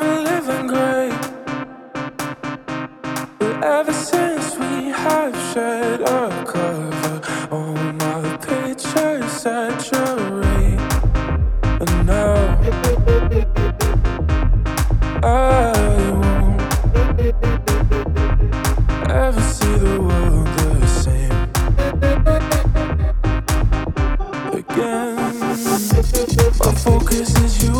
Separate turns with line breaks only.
been living great. But ever since we have shed our cover, all my pictures saturate. And now I won't ever see the world the same again. My focus is you.